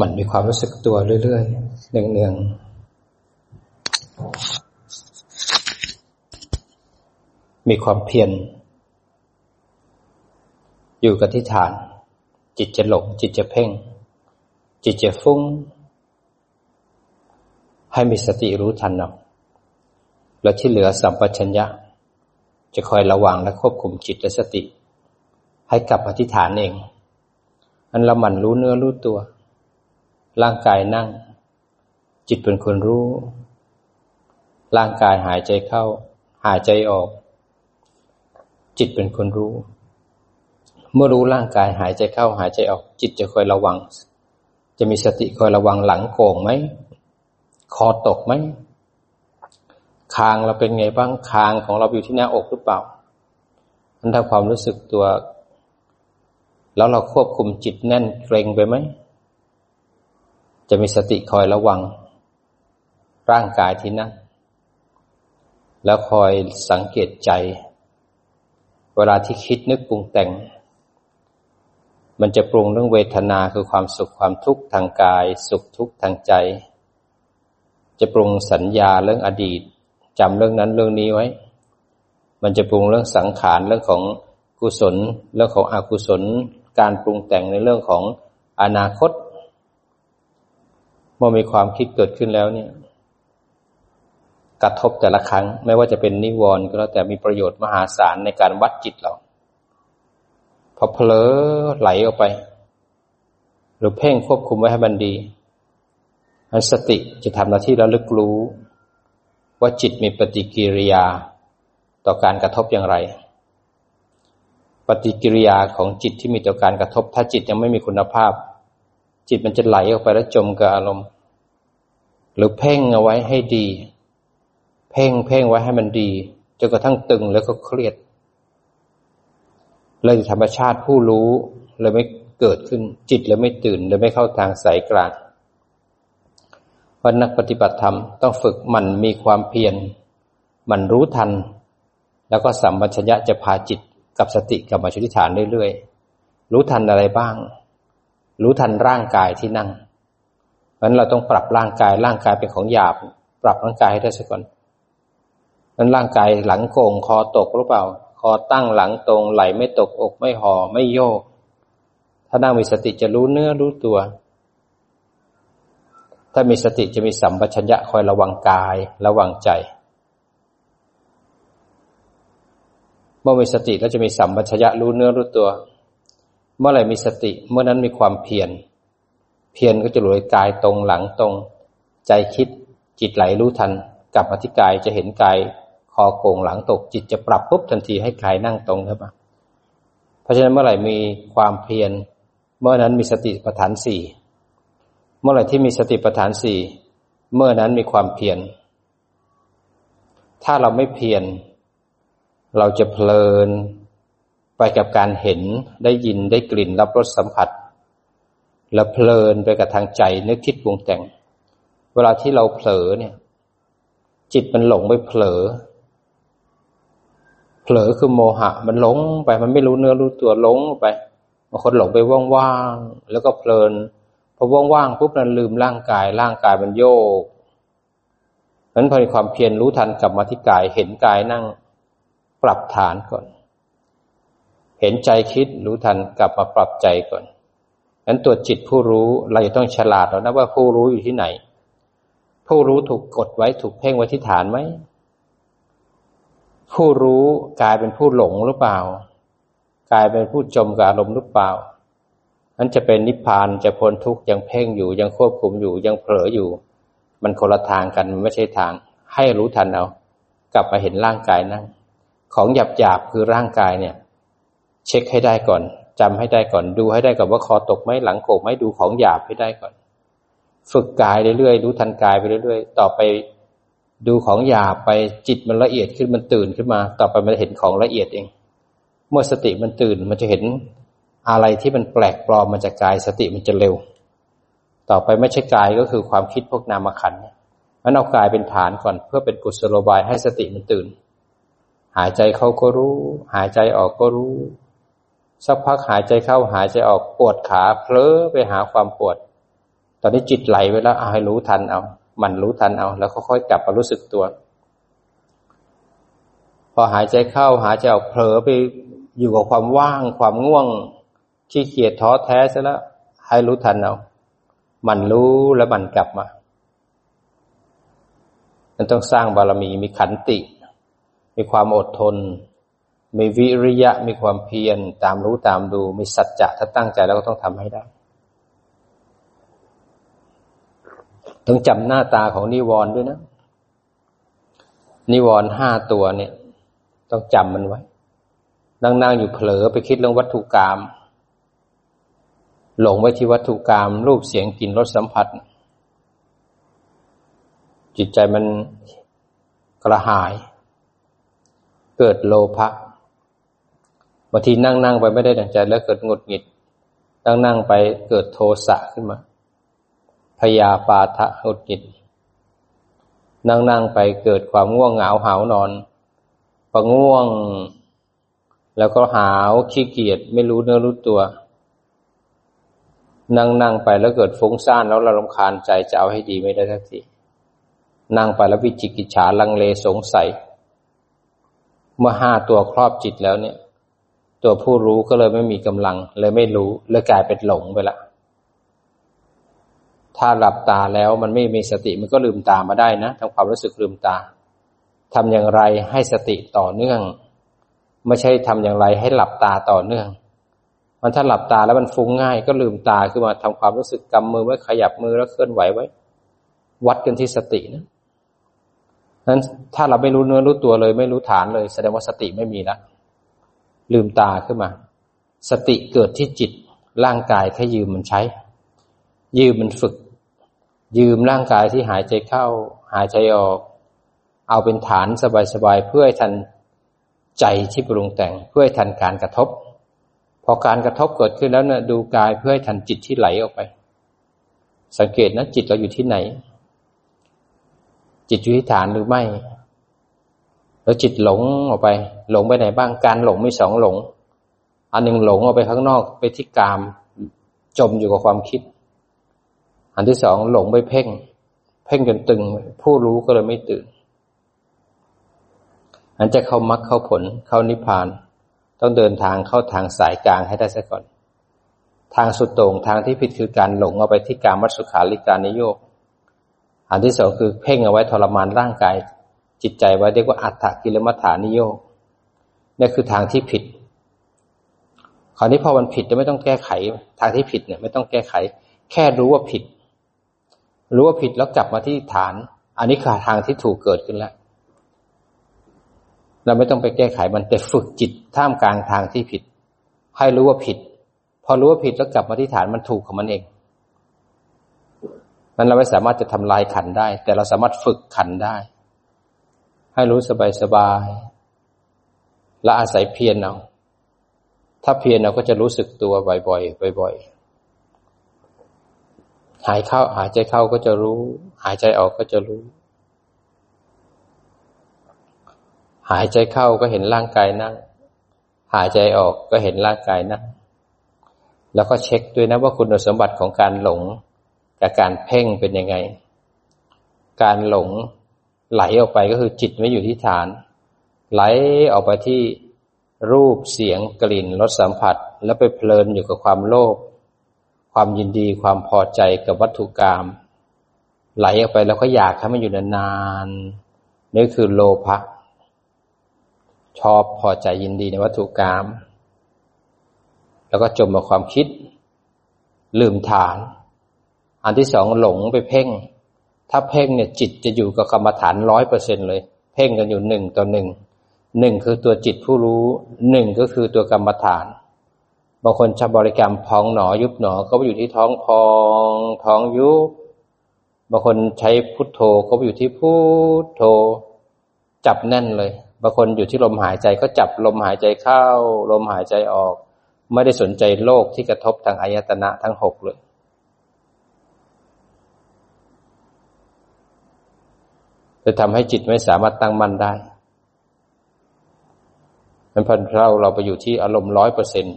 มันมีความรู้สึกตัวเรื่อยๆเนืองๆมีความเพียรอยู่กับที่ฐาน จิตจะหลงจิตจะเพ่ง จิตจะฟุ้ง ให้มีสติรู้ทันเอาแล้วที่เหลือสัมปชัญญะ จะคอยระวังและควบคุมจิตและสติ ให้กลับมาที่ฐานเองอันละมันรู้เนื้อรู้ตัว ร่างกายนั่ง จิตเป็นคนรู้ ร่างกายหายใจเข้า หายใจออก จิตเป็นคนรู้ เมื่อรู้ร่างกายหายใจเข้า หายใจออก จิตจะคอยระวัง จะมีสติคอยระวังหลังโก่งไหมคอตกไหมคางเราเป็นไงบ้างคางของเราอยู่ที่หน้าอกหรือเปล่ามันถ้าความรู้สึกตัว แล้วเราควบคุมจิตแน่นเกรงไปไหม จะมีสติคอยระวัง ร่างกายที่นั่งแล้วคอยสังเกตใจ เวลาที่คิดนึกปรุงแต่ง มันจะปรุงเรื่องเวทนาคือความสุขความทุกข์ทางกาย สุขทุกข์ทางใจ จะปรุงสัญญาเรื่องอดีตจำเรื่องนั้นเรื่องนี้ไว้ มันจะปรุงเรื่องสังขารเรื่องของกุศล เรื่องของอกุศล การปรุงแต่งในเรื่องของอนาคต เมื่อมีความคิดเกิดขึ้นแล้วเนี่ย กระทบแต่ละครั้ง ไม่ว่าจะเป็นนิวรณ์ก็แล้วแต่มีประโยชน์มหาศาลในการวัดจิตเรา พอเผลอไหลออกไป หรือเพ่งควบคุมไว้ให้มันดีอันสติจะทำหน้าที่ระลึกรู้ ว่าจิตมีปฏิกิริยาต่อการกระทบอย่างไร ปฏิกิริยาของจิตที่มีต่อการกระทบ ถ้าจิตยังไม่มีคุณภาพ จิตมันจะไหลออกไปแล้วจมกับอารมณ์ หรือเพ่งเอาไว้ให้ดี เพ่งเพ่งไว้ให้มันดีจนกระทั่งตึงแล้วก็เครียด เลยธรรมชาติผู้รู้เลยไม่เกิดขึ้นจิตเลยไม่ตื่นเลยไม่เข้าทางสายกลางว่านักปฏิบัติธรรมต้องฝึกมันมีความเพียรมันรู้ทัน แล้วก็สัมปชัญญะจะพาจิตกับสติกับมาชุติฐานเรื่อยๆ รู้ทันอะไรบ้าง รู้ทันร่างกายที่นั่งเพราะนั้นเราต้องปรับร่างกายร่างกายเป็นของหยาบ ปรับร่างกายให้ได้สักก่อนนั้นร่างกายหลังโก่งคอตกหรือเปล่า คอตั้งหลังตรงไหลไม่ตกอกไม่ห่อไม่โยก ถ้านั่งมีสติจะรู้เนื้อรู้ตัว ถ้ามีสติจะมีสัมปชัญญะคอยระวังกายระวังใจเมื่อมีสติแล้วจะมีสัมปชัญญะรู้เนื้อรู้ตัว เมื่อไหร่มีสติเมื่อนั้นมีความเพียร เพียรก็จะรวยกายตรงหลังตรง ใจคิดจิตไหลรู้ทันกลับมาที่กายจะเห็นกายคอโก่งหลังตก จิตจะปรับปุ๊บทันทีให้กายนั่งตรงครับเพราะฉะนั้นเมื่อไหร่มีความเพียร เมื่อนั้นมีสติปัฏฐานสี่เมื่อไหร่ที่มีสติปัฏฐานสี่เมื่อนั้นมีความเพียร ถ้าเราไม่เพียร เราจะเพลิน ไปกับการเห็นได้ยินได้กลิ่นรับรสสัมผัส แล้วเพลินไปกับทางใจนึกคิดปรุงแต่ง เวลาที่เราเผลอเนี่ย จิตมันหลงไปเผลอ เผลอคือโมหะ มันหลงไปมันไม่รู้เนื้อรู้ตัวหลงไปบางคนหลงไปว่างๆแล้วก็เพลินพอว่างๆปุ๊บนั้นลืมร่างกาย ร่างกายมันโยกนั้นพอมีความเพียรรู้ทันกลับมาที่กายเห็นกายนั่งปรับฐานก่อน เห็นใจคิดรู้ทันกลับมาปรับใจก่อนนั้นตัวจิตผู้รู้เราจะต้องฉลาดแล้วนะว่าผู้รู้อยู่ที่ไหน ผู้รู้ถูกกดไว้ถูกเพ่งไว้ที่ฐานไหมผู้รู้กลายเป็นผู้หลงหรือเปล่า กลายเป็นผู้จมกับอารมณ์หรือเปล่านั้นจะเป็นนิพพานจะพ้นทุกข์ยังเพ่งอยู่ยังควบคุมอยู่ยังเผลออยู่ มันคนละทางกันมันไม่ใช่ทาง ให้รู้ทันเอากลับมาเห็นร่างกายนั่ง ของหยาบหยาบคือร่างกายเนี่ย เช็คให้ได้ก่อนจำให้ได้ก่อน ดูให้ได้ก่อนว่าคอตกไหมหลังโกกไหมดูของหยาบให้ได้ก่อน ฝึกกายเรื่อยๆรู้ทันกายไปเรื่อยๆ ต่อไปดูของหยาบไปจิตมันละเอียดขึ้นมันตื่นขึ้นมา ต่อไปมันเห็นของละเอียดเอง เมื่อสติมันตื่นมันจะเห็นอะไรที่มันแปลกปลอมมาจากกายสติมันจะเร็ว ต่อไปไม่ใช่กายก็คือความคิดพวกนามขันเนี่ยมันเอากายเป็นฐานก่อน เพื่อเป็นกุศโลบายให้สติมันตื่น หายใจเข้าก็รู้ หายใจออกก็รู้ สักพักหายใจเข้าหายใจออกปวดขาเพลอไปหาความปวด ตอนนี้จิตไหลไปแล้วเอาให้รู้ทันเอา มันรู้ทันเอา แล้วค่อยๆกลับมารู้สึกตัว พอหายใจเข้าหายใจออกเผลอไปอยู่กับความว่างความง่วงขี้เกียจท้อแท้ซะแล้วให้รู้ทันเอา มันรู้แล้วมันกลับมา มันต้องสร้างบารมีมีขันติ มีความอดทน มีวิริยะมีความเพียรตามรู้ตามดู มีสัจจะถ้าตั้งใจแล้วก็ต้องทำให้ได้ต้องจำหน้าตาของนิวรณ์ด้วยนะ นิวรณ์ห้าตัวเนี่ย ต้องจำมันไว้ นั่งๆอยู่เผลอไปคิดเรื่องวัตถุกรรมหลงไว้ที่วัตถุกรรมรูปเสียงกลิ่นรสสัมผัส จิตใจมันกระหาย เกิดโลภะ บางทีนั่งๆไปไม่ได้ดังใจแล้วเกิดงดหงิด นั่งๆไปเกิดโทสะขึ้นมา พยาปาทะหุดหงิด นั่งนั่งไปเกิดความง่วงเหงาหาวนอนพอง่วง แล้วก็หาวขี้เกียจไม่รู้เนื้อรู้ตัว นั่งนั่งไปแล้วเกิดฟุ้งซ่านแล้วเราลำคาญใจจะเอาให้ดีไม่ได้ทักทีนั่งไปแล้ววิจิกิจฉาลังเลสงสัย เมื่อห้าตัวครอบจิตแล้วเนี่ย ตัวผู้รู้ก็เลยไม่มีกำลัง เลยไม่รู้เลยกลายเป็นหลงไปละ ถ้าหลับตาแล้วมันไม่มีสติมันก็ลืมตามาได้นะทำความรู้สึกลืมตาทำอย่างไรให้สติต่อเนื่อง ไม่ใช่ทำอย่างไรให้หลับตาต่อเนื่อง มันถ้าหลับตาแล้วมันฟุ้งง่าย ก็ลืมตาขึ้นมาทำความรู้สึกกำมือไว้ขยับมือแล้วเคลื่อนไหวไว้ วัดกันที่สตินะนั้นถ้าเราไม่รู้เนื้อรู้ตัวเลย ไม่รู้ฐานเลย แสดงว่าสติไม่มีแล้ว ลืมตาขึ้นมา สติเกิดที่จิต ร่างกายแค่ยืมมันใช้ ยืมมันฝึก ยืมร่างกายที่หายใจเข้า หายใจออก เอาเป็นฐานสบายๆเพื่อให้ทันใจที่ปรุงแต่งเพื่อให้ทันการกระทบ พอการกระทบเกิดขึ้นแล้วนะดูกายเพื่อให้ทันจิตที่ไหลออกไป สังเกตนะจิตเราอยู่ที่ไหน จิตอยู่ที่ฐานหรือไม่ แล้วจิตหลงออกไป หลงไปไหนบ้างการหลงมีสองหลง อันหนึ่งหลงออกไปข้างนอกไปที่กาม จมอยู่กับความคิด อันที่สองหลงไปเพ่ง เพ่งจนตึง ผู้รู้ก็เลยไม่ตื่นอันจะเข้ามรรคเข้าผลเข้านิพพาน ต้องเดินทางเข้าทางสายกลางให้ได้ซะก่อน ทางสุดโต่งทางที่ผิดคือการหลงเอาไปที่การมัสุขาริการนิโยกอันที่สองคือเพ่งเอาไว้ทรมานร่างกาย จิตใจไว้เรียกว่าอัตถกิลมัฐานิโยกนี่คือทางที่ผิดคราวนี้พอมันผิดจะไม่ต้องแก้ไข ทางที่ผิดเนี่ย ไม่ต้องแก้ไข แค่รู้ว่าผิด รู้ว่าผิดแล้วกลับมาที่ฐาน อันนี้คือทางที่ถูกเกิดขึ้นแล้วเราไม่ต้องไปแก้ไขมันแต่ฝึกจิตท่ามกลางทางที่ผิด ให้รู้ว่าผิด พอรู้ว่าผิดแล้วกลับมาที่ฐานมันถูกของมันเองนั้นเราไม่สามารถจะทำลายขันได้ แต่เราสามารถฝึกขันได้ ให้รู้สบายสบาย และอาศัยเพียรเอา ถ้าเพียรเราก็จะรู้สึกตัวบ่อยๆบ่อยๆ หายเข้าหายใจเข้าก็จะรู้ หายใจออกก็จะรู้ หายใจเข้าก็เห็นร่างกายนั่ง หายใจออกก็เห็นร่างกายนั่ง แล้วก็เช็คด้วยนะว่าคุณสมบัติของการหลงกับการเพ่งเป็นยังไง การหลง ไหลออกไปก็คือจิตไม่อยู่ที่ฐาน ไหลออกไปที่รูปเสียงกลิ่นรสสัมผัส แล้วไปเพลินอยู่กับความโลภความยินดีความพอใจกับวัตถุกรรมไหลออกไปแล้วก็อยากให้มันอยู่นานๆนี่คือโลภะชอบพอใจยินดีในวัตถุกรรมแล้วก็จมมาความคิด ลืมฐาน อันที่สองหลงไปเพ่ง ถ้าเพ่งเนี่ยจิตจะอยู่กับกรรมฐานร้อยเปอร์เซ็นเลย เพ่งกันอยู่หนึ่งต่อหนึ่งหนึ่งคือตัวจิตผู้รู้หนึ่งก็คือตัวกรรมฐานบางคนชอบบริกรรมพองหนอยุบหนอก็ไปอยู่ที่ท้องพองท้องยุบบางคนใช้พุทโธก็ไปอยู่ที่พุทโธ จับแน่นเลยบางคนอยู่ที่ลมหายใจก็จับลมหายใจเข้า ลมหายใจออก ไม่ได้สนใจโลกที่กระทบทางอายตนะทั้งหกเลย จะทำให้จิตไม่สามารถตั้งมั่นได้มันพันเราเราไปอยู่ที่อารมณ์ร้อยเปอร์เซ็นต์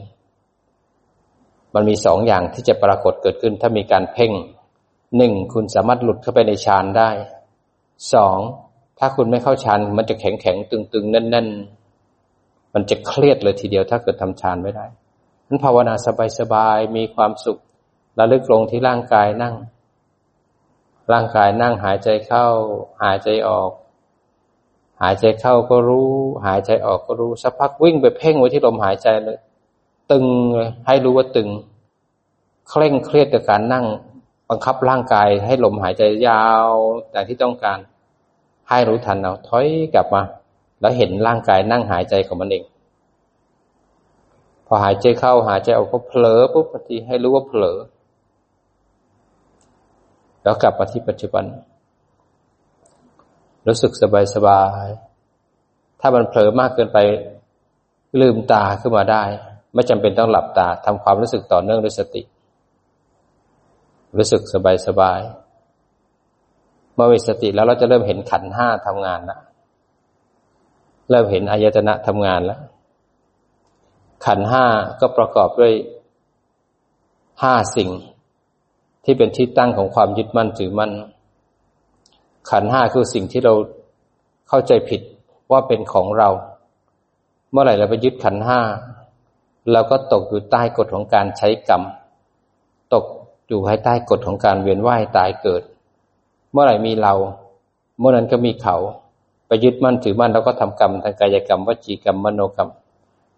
มันมีสองอย่างที่จะปรากฏเกิดขึ้น ถ้ามีการเพ่งหนึ่งคุณสามารถหลุดเข้าไปในฌานได้สองถ้าคุณไม่เข้าฌานมันจะแข็งแข็งตึงตึงแน่นแน่นมันจะเครียดเลยทีเดียวถ้าเกิดทำฌานไม่ได้นั้นภาวนาสบายๆมีความสุขระลึกลงที่ร่างกายนั่ง ร่างกายนั่งหายใจเข้า หายใจออก หายใจเข้าก็รู้ หายใจออกก็รู้สักพักวิ่งไปเพ่งไว้ที่ลมหายใจเลย ตึงเลยให้รู้ว่าตึง เคร่งเครียดกับการนั่ง บังคับร่างกายให้ลมหายใจยาวแต่ที่ต้องการ ให้รู้ทันเอาถอยกลับมา แล้วเห็นร่างกายนั่งหายใจของมันเองพอหายใจเข้าหายใจออกก็เผลอปุ๊บพอดีให้รู้ว่าเผลอ แล้วกลับมาที่ปัจจุบัน รู้สึกสบายสบาย ถ้ามันเผลอมากเกินไปลืมตาขึ้นมาได้ ไม่จำเป็นต้องหลับตาทำความรู้สึกต่อเนื่องด้วยสติ รู้สึกสบายสบายเมื่อมีสติแล้วเราจะเริ่มเห็นขันห้าทำงานแล้วเริ่มเห็นอายตนะทำงานแล้ว ขันห้าก็ประกอบด้วยห้าสิ่ง ที่เป็นที่ตั้งของความยึดมั่นถือมั่น ขันห้าคือสิ่งที่เราเข้าใจผิดว่าเป็นของเรา เมื่อไหร่เราไปยึดขันห้าเราก็ตกอยู่ใต้กฎของการใช้กรรม ตกอยู่ภายใต้กฎของการเวียนว่ายตายเกิด เมื่อไหร่มีเรา เมื่อนั้นก็มีเขา ไปยึดมั่นถือมั่นแล้วก็ทำกรรมทางกายกรรมวจีกรรมมโนกรรม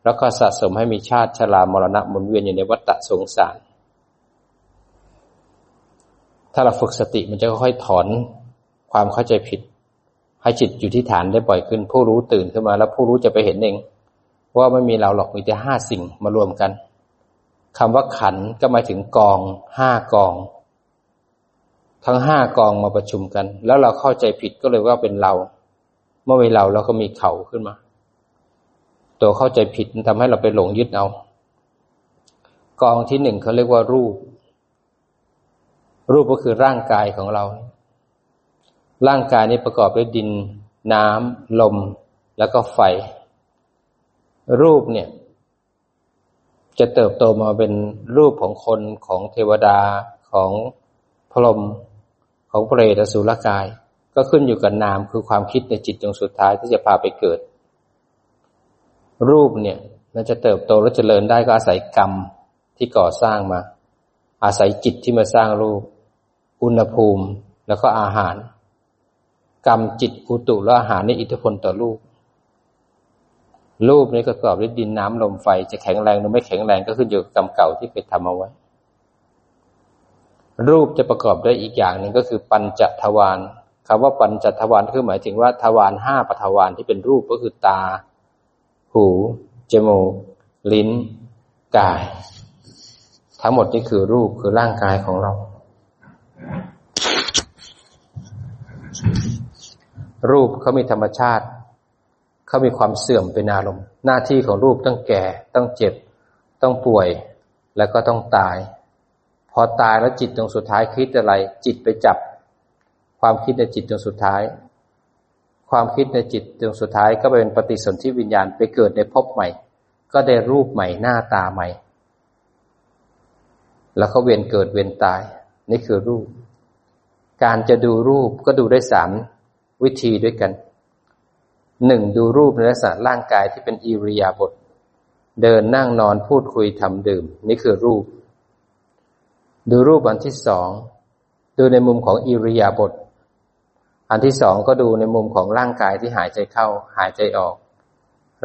แล้วก็สะสมให้มีชาติชรามรณะหมุนเวียนอยู่ในวัฏสงสาร ถ้าเราฝึกสติมันจะค่อยๆถอนความเข้าใจผิด ให้จิตอยู่ที่ฐานได้บ่อยขึ้น ผู้รู้ตื่นขึ้นมา แล้วผู้รู้จะไปเห็นเองว่าไม่มีเราหรอกมีแต่ห้าสิ่งมารวมกันคำว่าขันก็หมายถึงกองห้ากอง ทั้งห้ากองมาประชุมกัน แล้วเราเข้าใจผิดก็เลยว่าเป็นเรา เมื่อมีเราเราก็มีเขาขึ้นมา ตัวเข้าใจผิดทำให้เราไปหลงยึดเอา กองที่หนึ่งเขาเรียกว่ารูป รูปก็คือร่างกายของเรา ร่างกายนี้ประกอบด้วยดิน น้ำลม แล้วก็ไฟ รูปเนี่ย จะเติบโตมาเป็นรูปของคนของเทวดาของพรหมของเปรตสุรกาย ก็ขึ้นอยู่กับนามคือความคิดในจิตดวงสุดท้ายที่จะพาไปเกิด รูปเนี่ยมันจะเติบโตและเจริญได้ก็อาศัยกรรมที่ก่อสร้างมา อาศัยจิตที่มาสร้างรูป อุณหภูมิแล้วก็อาหาร กรรมจิตอุตุและอาหารนี่อิทธิพลต่อรูป รูปนี้ประกอบด้วยดินน้ำลมไฟจะแข็งแรงหรือไม่แข็งแรงก็ขึ้นอยู่กับกรรมเก่าที่เคยทำเอาไว้ รูปจะประกอบด้วยอีกอย่างหนึ่งก็คือปัญจทวารคำว่าปัญจทวารคือหมายถึงว่าทวารห้าปทวารที่เป็นรูปก็คือตา หูจมูก ลิ้น กาย ทั้งหมดนี่คือรูปคือร่างกายของเรา รูปเขามีธรรมชาติเขามีความเสื่อมเป็นอารมณ์ หน้าที่ของรูปต้องแก่ ต้องเจ็บ ต้องป่วย แล้วก็ต้องตาย พอตายแล้วจิตตรงสุดท้ายคิดอะไร จิตไปจับ ความคิดในจิตตรงสุดท้าย ความคิดในจิตตรงสุดท้ายก็เป็นปฏิสนธิวิญญาณไปเกิดในภพใหม่ ก็ได้รูปใหม่หน้าตาใหม่ แล้วเขาเวียนเกิดเวียนตาย นี่คือรูป การจะดูรูปก็ดูได้สามวิธีด้วยกันหนึ่งดูรูปในลักษณะร่างกายที่เป็นอิริยาบถเดินนั่งนอนพูดคุยทำดื่ม นี่คือรูป ดูรูปอันที่สองดูในมุมของอิริยาบถอันที่สองก็ดูในมุมของร่างกายที่หายใจเข้า หายใจออก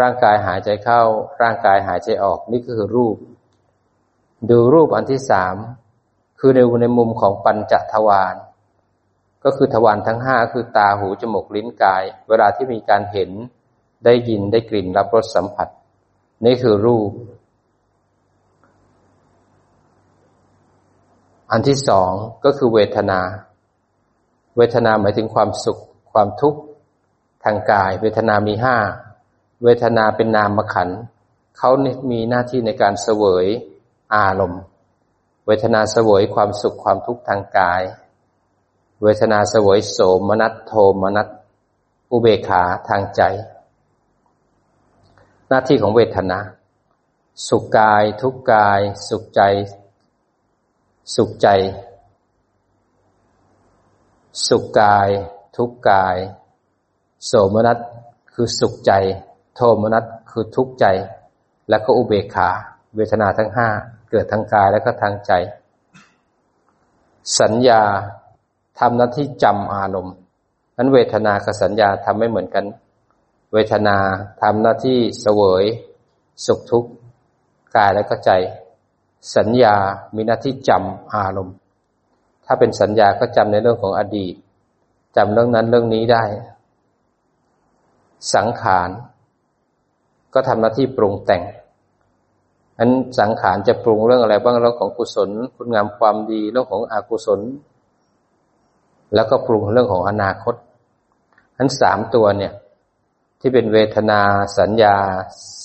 ร่างกายหายใจเข้า ร่างกายหายใจออก นี่คือรูป ดูรูปอันที่สาม คือในในมุมของปัญจทวารก็คือทวารทั้งห้าคือตาหูจมูกลิ้นกาย เวลาที่มีการเห็นได้ยินได้กลิ่นรับรสสัมผัส นี่คือรูป อันที่สองก็คือเวทนา เวทนาหมายถึงความสุข ความทุกข์ทางกาย เวทนามีห้าเวทนาเป็นนามขันเขามีหน้าที่ในการเสวยอารมณ์ วทนาเสวยความสุขความทุกข์ทางกาย เวทนาสวยโสมนัสโทมนัสอุเบกขาทางใจ หน้าที่ของเวทนา สุขกายทุกกาย สุขใจ สุขใจ สุขกาย ทุกกาย โสมนัสคือสุขใจ โทมนัสคือทุกข์ใจ แล้วก็อุเบกขา เวทนาทั้งห้า เกิดทางกายแล้วก็ทางใจ สัญญาทำหน้าที่จำอารมณ์นั้นเวทนากับสัญญาทำไม่เหมือนกัน เวทนาทำหน้าที่เสวย สุขทุกข์กายและก็ใจ สัญญามีหน้าที่จำอารมณ์ ถ้าเป็นสัญญาก็จำในเรื่องของอดีตจำเรื่องนั้นเรื่องนี้ได้ สังขารก็ทำหน้าที่ปรุงแต่ง อันสังขารจะปรุงเรื่องอะไรบ้างเรื่องของกุศล คุณงามความดีเรื่องของอกุศล แล้วก็ปรุงเรื่องของอนาคตทั้นสามตัวเนี่ยที่เป็นเวทนาสัญญา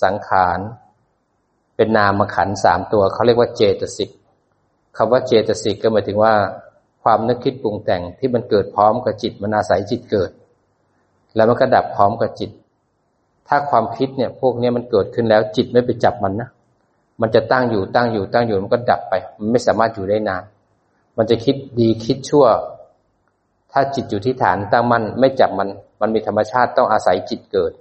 สังขาร เป็นนามขันสามตัวเขาเรียกว่าเจตสิกคำว่าเจตสิกก็หมายถึงว่า ความนึกคิดปรุงแต่งที่มันเกิดพร้อมกับจิตมันอาศัยจิตเกิด แล้วมันก็ดับพร้อมกับจิต ถ้าความคิดเนี่ย พวกนี้มันเกิดขึ้นแล้วจิตไม่ไปจับมันนะ มันจะตั้งอยู่ตั้งอยู่ตั้งอยู่มันก็ดับไป มันไม่สามารถอยู่ได้นาน มันจะคิดดีคิดชั่ว ถ้าจิตอยู่ที่ฐานตั้งมั่นไม่จับมัน มันมีธรรมชาติต้องอาศัยจิตเกิด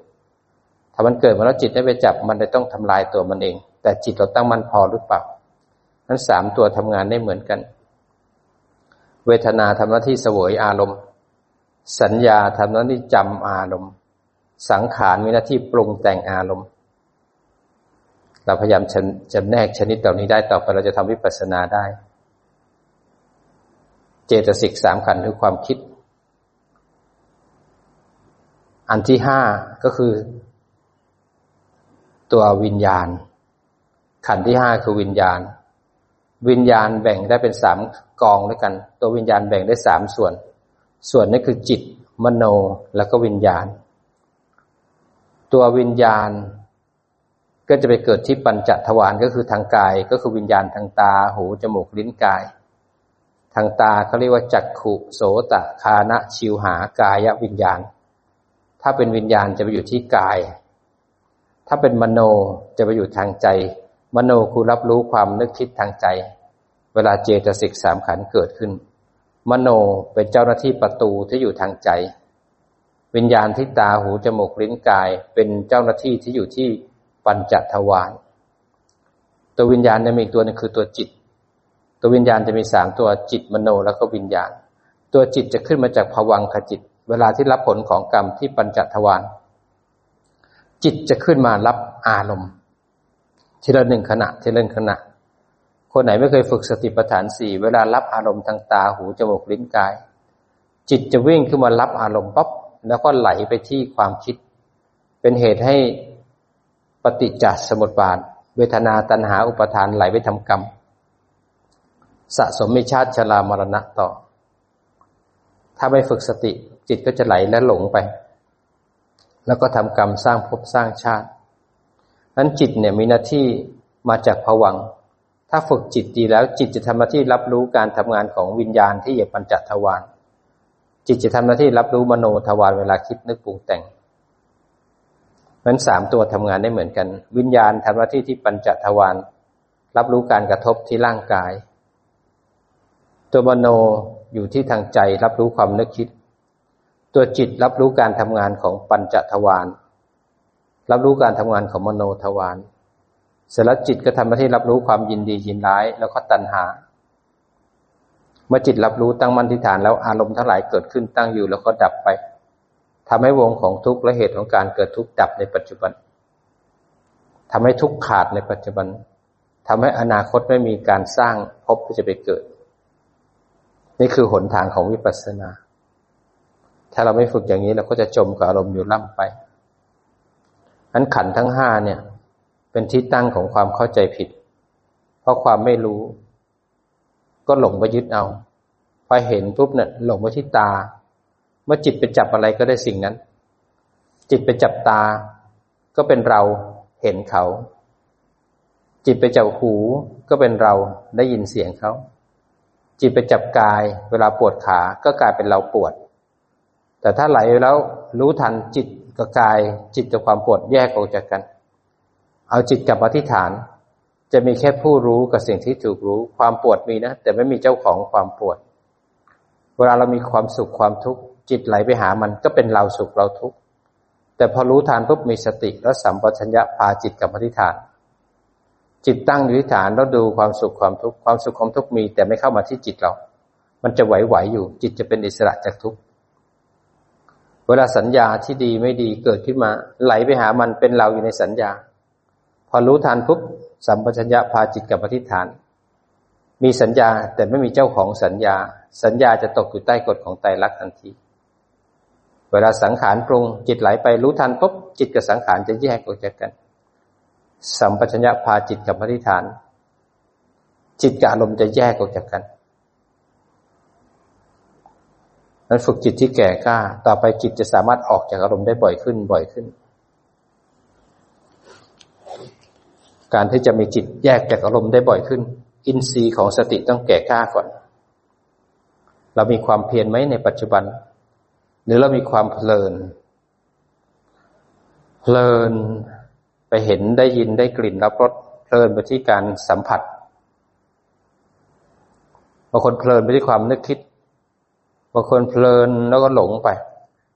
ถ้ามันเกิดมาแล้วจิตไม่ไปจับมันเลยต้องทำลายตัวมันเอง แต่จิตเราตั้งมั่นพอหรือเปล่านั้นสามตัวทำงานได้เหมือนกัน เวทนาทำหน้าที่เสวยอารมณ์ สัญญาทำหน้าที่จำอารมณ์ สังขารมีหน้าที่ปรุงแต่งอารมณ์ เราพยายามจำแนกชนิดเหล่านี้ได้ต่อไปเราจะทำวิปัสสนาได้ เจตสิกสามขันคือความคิด อันที่ห้าก็คือ ตัววิญญาณ ขันที่ห้าคือวิญญาณ วิญญาณแบ่งได้เป็นสามกองด้วยกัน ตัววิญญาณแบ่งได้สามส่วน ส่วนนี้คือจิต มโนแล้วก็วิญญาณ ตัววิญญาณ ก็จะไปเกิดที่ปัญจทวารก็คือทางกายก็คือวิญญาณทางตา หูจมูกลิ้นกาย ทางตาเขาเรียกว่าจักขุโสตะคานะชิวหากายวิญญาณ ถ้าเป็นวิญญาณจะไปอยู่ที่กาย ถ้าเป็นมโนจะไปอยู่ทางใจ มโนคือรับรู้ความนึกคิดทางใจ เวลาเจตสิกสามขันเกิดขึ้น มโนเป็นเจ้าหน้าที่ประตูที่อยู่ทางใจ วิญญาณที่ตาหูจมูกลิ้นกาย เป็นเจ้าหน้าที่ที่อยู่ที่ ปัญจทวารตัววิญญาณเนี่ยมีอีกตัวนึงคือตัวจิต ตัววิญญาณจะมีสามตัวจิตมโนแล้วก็วิญญาณ ตัวจิตจะขึ้นมาจากภวังคจิต เวลาที่รับผลของกรรมที่ปัญจทวารจิตจะขึ้นมารับอารมณ์ทีละหนึ่งขณะทีละหนึ่งขณะ คนไหนไม่เคยฝึกสติปัฏฐานสี่เวลารับอารมณ์ทางตาหูจมูกลิ้นกาย จิตจะวิ่งขึ้นมารับอารมณ์ปั๊บแล้วก็ไหลไปที่ความคิด เป็นเหตุให้ ปฏิจจสมุปบาท เวทนาตัณหาอุปทานไหลไปทำกรรม สะสมมิชาติชรามรณะต่อ ถ้าไม่ฝึกสติจิตก็จะไหลและหลงไป แล้วก็ทำกรรมสร้างภพสร้างชาตินั้นจิตเนี่ยมีหน้าที่มาจากผวัง ถ้าฝึกจิตดีแล้วจิตจะทำหน้าที่รับรู้การทำงานของวิญญาณที่เหยียบปัญจทวารจิตจะทำหน้าที่รับรู้มโนทวารเวลาคิดนึกปรุงแต่ง นั้นสามตัวทำงานได้เหมือนกัน วิญญาณทำหน้าที่ที่ปัญจทวารรับรู้การกระทบที่ร่างกาย ตัวมโนอยู่ที่ทางใจรับรู้ความนึกคิด ตัวจิตรับรู้การทำงานของปัญจทวารรับรู้การทำงานของมโนทวารเสร็จแล้วจิตก็ทำหน้าที่รับรู้ความยินดียินร้าย แล้วก็ตัณหา เมื่อจิตรับรู้ตั้งมั่นที่ฐานแล้วอารมณ์ทั้งหลายเกิดขึ้นตั้งอยู่แล้วก็ดับไป ทำให้วงของทุกข์และเหตุของการเกิดทุกข์ดับในปัจจุบันทำให้ทุกข์ขาดในปัจจุบันทำให้อนาคตไม่มีการสร้างพบที่จะไปเกิด นี่คือหนทางของวิปัสสนา ถ้าเราไม่ฝึกอย่างนี้เราก็จะจมกับอารมณ์อยู่ล่ำไปนั้นขันทั้งห้าเนี่ย เป็นที่ตั้งของความเข้าใจผิด เพราะความไม่รู้ ก็หลงไปยึดเอาพอเห็นปุ๊บเนี่ยหลงไปที่ตา เมื่อจิตไปจับอะไรก็ได้สิ่งนั้น จิตไปจับตา ก็เป็นเราเห็นเขา จิตไปจับหูก็เป็นเราได้ยินเสียงเขา จิตไปจับกาย เวลาปวดขาก็กลายเป็นเราปวด แต่ถ้าไหลแล้วรู้ทันจิตกับกายจิตกับความปวดแยกออกจากกัน เอาจิตกลับมาที่ฐาน จะมีแค่ผู้รู้กับสิ่งที่ถูกรู้ ความปวดมีนะ แต่ไม่มีเจ้าของความปวด เวลาเรามีความสุขความทุกข์ จิตไหลไปหามันก็เป็นเราสุขเราทุกข์แต่พอรู้ทานปุ๊บมีสติแล้วสัมปชัญญะพาจิตกับอธิษฐาน จิตตั้งอยู่ที่ฐานแล้วดูความสุขความทุกข์ความสุขความทุกข์มี แต่ไม่เข้ามาที่จิตเรา มันจะไหวๆอยู่ จิตจะเป็นอิสระจากทุกข์เวลาสัญญาที่ดีไม่ดีเกิดขึ้นมา ไหลไปหามันเป็นเราอยู่ในสัญญา พอรู้ทานปุ๊บสัมปชัญญะพาจิตกับอธิษฐาน มีสัญญาแต่ไม่มีเจ้าของสัญญา สัญญาจะตกอยู่ใต้กฎของไตรลักษณ์ทันที เวลาสังขารปรุง จิตไหลไปรู้ทันปุ๊บจิตกับสังขารจะแยกออกจากกัน สัมปชัญญะพาจิตกับอธิฐาน จิตกับอารมณ์จะแยกออกจากกันนั้นฝึกจิตที่แก่กล้า ต่อไปจิตจะสามารถออกจากอารมณ์ได้บ่อยขึ้นบ่อยขึ้น การที่จะมีจิตแยกจากอารมณ์ได้บ่อยขึ้น อินทรีย์ของสติต้องแก่กล้าก่อน เรามีความเพียรไหมในปัจจุบัน หรือเรามีความเพลิน เพลินไปเห็นได้ยินได้กลิ่นรับรสเพลินไปที่การสัมผัสบางคนเพลินไปที่ความนึกคิดบางคนเพลินแล้วก็หลงไป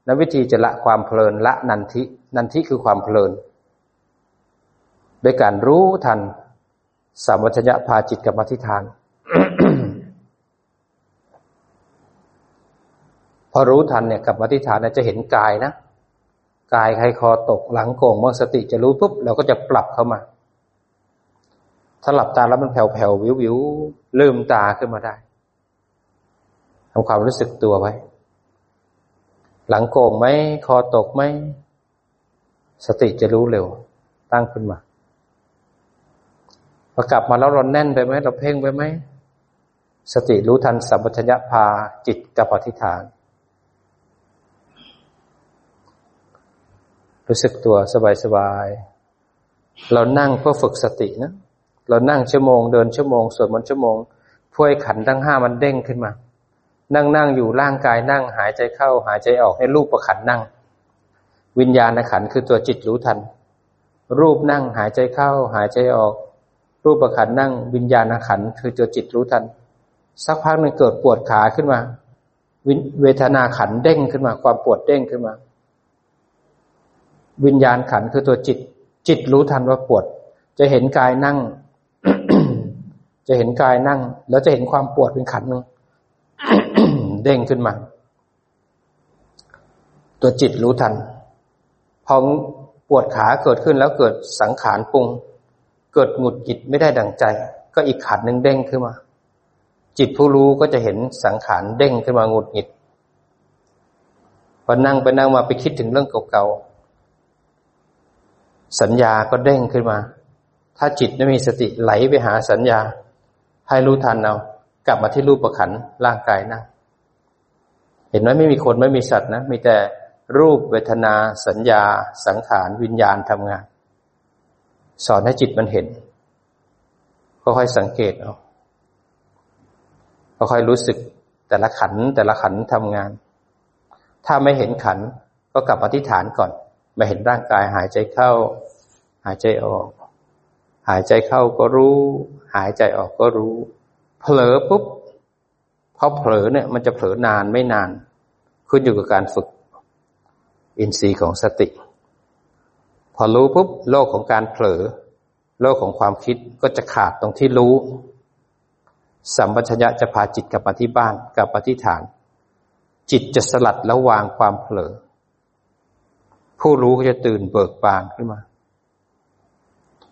นั้นวิธีจะละความเพลินละนันทิ นันทิคือความเพลินโดยการรู้ทันสัมวัญญะพาจิตกับมาทิฐานพ อรู้ทันเนี่ยกับอธิษฐานจะเห็นกายนะกายใครคอตกหลังโก่งเมื่อสติจะรู้ปุ๊บเราก็จะปรับเข้ามาถ้าหลับตาแล้วมันแผ่วๆวิวๆลืมตาขึ้นมาได้ทำความรู้สึกตัวไว้ หลังโก่งไหมคอตกไหมสติจะรู้เร็ว ตั้งขึ้นมาพอกลับมาแล้วเราแน่นไปไหมเราเพ่งไปไหมสติรู้ทันสัมปชัญญะพาจิตกับอธิษฐาน รู้สึกตัวสบายๆ เรานั่งเพื่อฝึกสตินะ เรานั่งชั่วโมง เดินชั่วโมง สวดมนต์ชั่วโมงพ่วยขันทั้งห้ามันเด้งขึ้นมา นั่งนั่งอยู่ร่างกายนั่งหายใจเข้าหายใจออกให้รูปประขันนั่ง วิญญาณขันคือตัวจิตรู้ทัน รูปนั่งหายใจเข้าหายใจออก รูปประขันนั่ง วิญญาณขันคือตัวจิตรู้ทัน สักพักหนึ่งเกิดปวดขาขึ้นมา เวทนาขันเด้งขึ้นมา ความปวดเด้งขึ้นมา วิญญาณขันคือตัวจิต จิตรู้ทันว่าปวด จะเห็นกายนั่ง จะเห็นกายนั่ง แล้วจะเห็นความปวดเป็นขันหนึ่งเด้งขึ้นมา ตัวจิตรู้ทันพอปวดขาเกิดขึ้นแล้วเกิดสังขารปรุง เกิดหงุดหงิดไม่ได้ดังใจ ก็อีกขันหนึ่งเด้งขึ้นมา จิตผู้รู้ก็จะเห็นสังขารเด้งขึ้นมาหงุดหงิดพอนั่งไปนั่งมาไปคิดถึงเรื่องเก่าๆ สัญญาก็เด้งขึ้นมา ถ้าจิตไม่มีสติไหลไปหาสัญญา ให้รู้ทันเอา กลับมาที่รูปประขันร่างกายนั่งเห็นไหมไม่มีคนไม่มีสัตว์นะ มีแต่รูปเวทนา สัญญา สังขารวิญญาณทำงาน สอนให้จิตมันเห็น ก็ค่อยสังเกตเอาก็ค่อยรู้สึกแต่ละขันแต่ละขันทำงาน ถ้าไม่เห็นขันก็กลับอธิษฐานก่อน มาเห็นร่างกายหายใจเข้า หายใจออก หายใจเข้าก็รู้ หายใจออกก็รู้ เผลอปุ๊บพอเผลอเนี่ย มันจะเผลอนานไม่นาน ขึ้นอยู่กับการฝึก อินทรีย์ของสติ พอรู้ปุ๊บโลกของการเผลอ โลกของความคิดก็จะขาดตรงที่รู้ สัมปชัญญะจะพาจิตกลับมาที่บ้านกลับมาที่ฐาน จิตจะสลัดแล้ววางความเผลอ ผู้รู้ก็จะตื่นเบิกบานขึ้นมา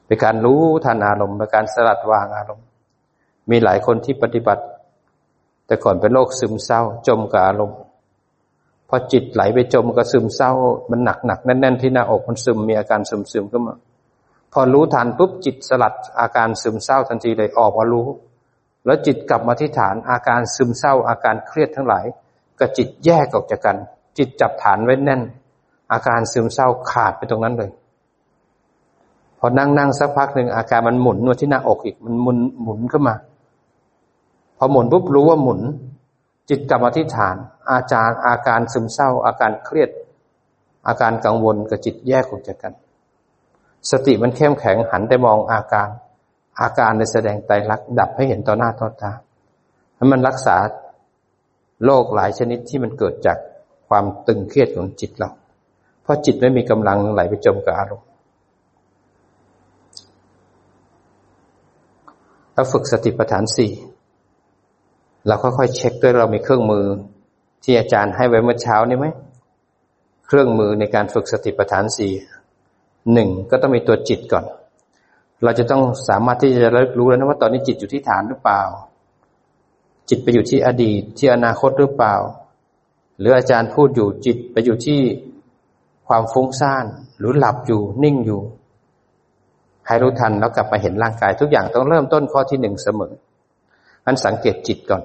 เป็นการรู้ทันอารมณ์เป็นการสลัดวางอารมณ์ มีหลายคนที่ปฏิบัติ แต่ก่อนเป็นโรคซึมเศร้า จมกับอารมณ์พอจิตไหลไปจมกับซึมเศร้า มันหนักหนักแน่น ๆ ที่หน้าอกมันซึมมีอาการซึมซึมขึ้นมา พอรู้ทันปุ๊บจิตสลัดอาการซึมเศร้าทันทีเลยออกมารู้ แล้วจิตกลับมาที่ฐานอาการซึมเศร้า อาการเครียดทั้งหลายกับจิตแยกออกจากกัน จิตจับฐานไว้แน่น อาการซึมเศร้าขาดไปตรงนั้นเลย พอนั่งนั่งสักพักหนึ่งอาการมันหมุนนวดที่หน้าอกอีก มันหมุนหมุนขึ้นมา พอหมุนปุ๊บรู้ว่าหมุน จิตกลับมาที่ฐาน อาจารย์อาการซึมเศร้า อาการเครียด อาการกังวลกับจิตแยกออกจากกัน สติมันเข้มแข็งหันไปมองอาการ อาการในแสดงไตรลักษณ์ดับให้เห็นต่อหน้าต่อตาให้มันรักษาโรคหลายชนิดที่มันเกิดจากความตึงเครียดของจิตเรา เพราะจิตไม่มีกำลังไหลไปจมกับอารมณ์แล้วฝึกสติปัฏฐานสี่เราค่อยๆเช็คด้วยเรามีเครื่องมือที่อาจารย์ให้ไว้เมื่อเช้านี้ไหมเครื่องมือในการฝึกสติปัฏฐานสี่หนึ่งก็ต้องมีตัวจิตก่อน เราจะต้องสามารถที่จะรรู้แล้วนะว่าตอนนี้จิตอยู่ที่ฐานหรือเปล่า จิตไปอยู่ที่อดีตที่อนาคตหรือเปล่า หรืออาจารย์พูดอยู่จิตไปอยู่ที่ ความฟุ้งซ่านหรือหลับอยู่นิ่งอยู่ ให้รู้ทันแล้วกลับมาเห็นร่างกายทุกอย่างต้องเริ่มต้นข้อที่หนึ่งเสมออันสังเกตจิตก่อน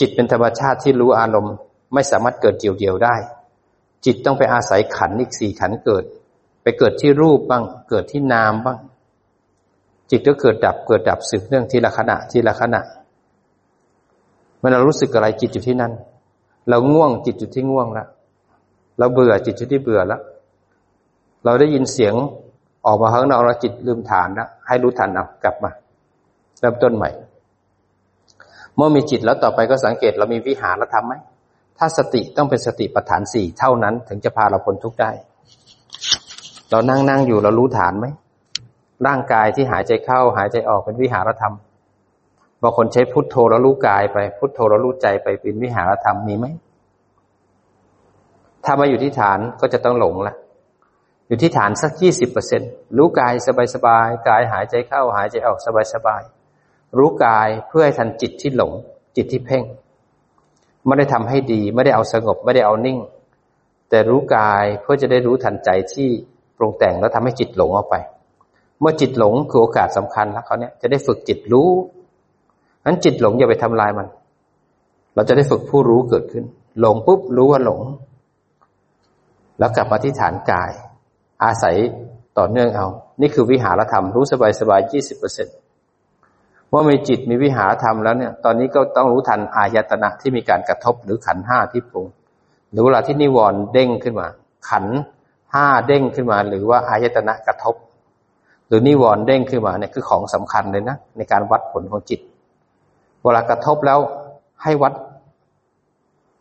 จิตเป็นธรรมชาติที่รู้อารมณ์ไม่สามารถเกิดเดี่ยวๆได้ จิตต้องไปอาศัยขันอีกสี่ขันเกิด ไปเกิดที่รูปบ้าง เกิดที่นามบ้าง จิตก็เกิดดับเกิดดับสืบเนื่องทีละขณะทีละขณะเมื่อเรารู้สึกอะไรจิตอยู่ที่นั่น เราง่วงจิตอยู่ที่ง่วงแล้วเราเบื่อจิตอยู่ที่เบื่อแล้ว เราได้ยินเสียงออกมาข้างนอกเราจิตลืมฐานแล้วให้รู้ทันเอากลับมาเริ่มต้นใหม่ เมื่อมีจิตแล้วต่อไปก็สังเกตเรามีวิหารธรรมไหมถ้าสติต้องเป็นสติปัฏฐานสี่เท่านั้น ถึงจะพาเราพ้นทุกข์ได้ เรานั่งนั่งอยู่เรารู้ฐานไหมร่างกายที่หายใจเข้าหายใจออกเป็นวิหารธรรมบางคนใช้พุทโธแล้วรู้กายไป พุทโธแล้วรู้ใจไปเป็นวิหารธรรมมีไหมถ้ามาอยู่ที่ฐานก็จะต้องหลงละ อยู่ที่ฐานสักยี่สิบเปอร์เซ็นรู้กายสบายๆกายหายใจเข้าหายใจออกสบายๆรู้กายเพื่อให้ทันจิตที่หลง จิตที่เพ่งไม่ได้ทำให้ดีไม่ได้เอาสงบไม่ได้เอานิ่ง แต่รู้กายเพื่อจะได้รู้ทันใจที่ปรุงแต่งแล้วทำให้จิตหลงออกไป เมื่อจิตหลงคือโอกาสสำคัญแล้วเขาเนี่ยจะได้ฝึกจิตรู้นั้นจิตหลงอย่าไปทำลายมัน เราจะได้ฝึกผู้รู้เกิดขึ้น หลงปุ๊บรู้ว่าหลง แล้วกลับมาที่ฐานกาย อาศัยต่อเนื่องเอา นี่คือวิหารธรรมรู้สบายสบายยี่สิบเปอร์เซ็นต์ว่ามีจิตมีวิหารธรรมแล้วเนี่ย ตอนนี้ก็ต้องรู้ทันอายตนะที่มีการกระทบหรือขันห้าที่ปรุงหรือเวลาที่นิวรณ์เด้งขึ้นมา ขันห้าเด้งขึ้นมา หรือว่าอายตนะกระทบ หรือนิวรณ์เด้งขึ้นมาเนี่ยคือของสำคัญเลยนะในการวัดผลของจิต เวลากระทบแล้วให้วัด